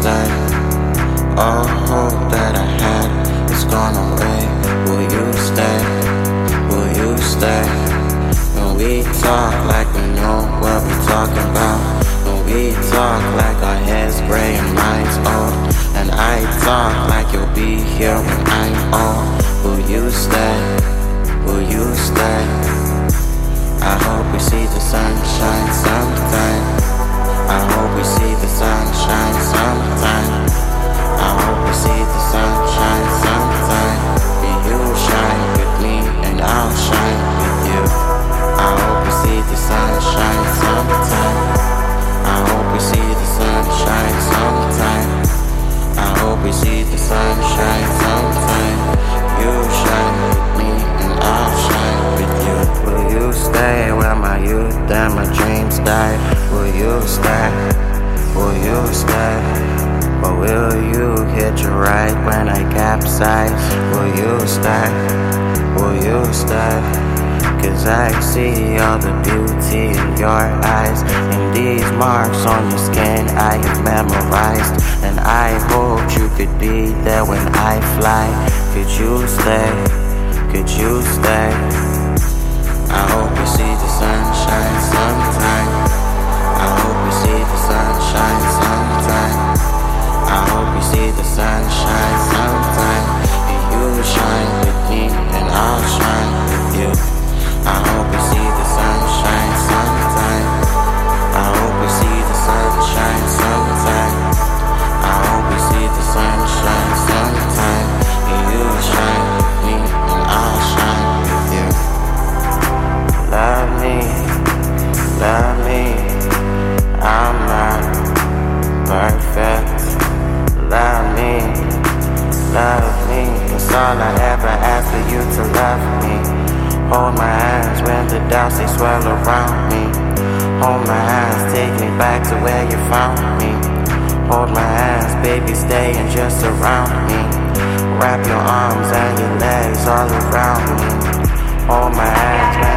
style. All hope that I had is gone away. Will you stay? Will you stay? When we talk like we know what we're talking about. When we talk like our heads gray and minds old. And I talk like you'll be here when I'm old. Will you stay? Will you stay? I hope we see the sunshine sometime. I hope we see the sun. Will you stay? Or will you hitch a ride when I capsize? Will you stay? Will you stay? Cause I see all the beauty in your eyes. And these marks on your skin I have memorized. And I hoped you could be there when I fly. Could you stay? Could you stay? I hope you see the sunshine the sunshine all I ever ask for you to love me. Hold my hands when the doubts they swirl around me. Hold my hands, take me back to where you found me. Hold my hands, baby, stay and just surround me. Wrap your arms and your legs all around me. Hold my hands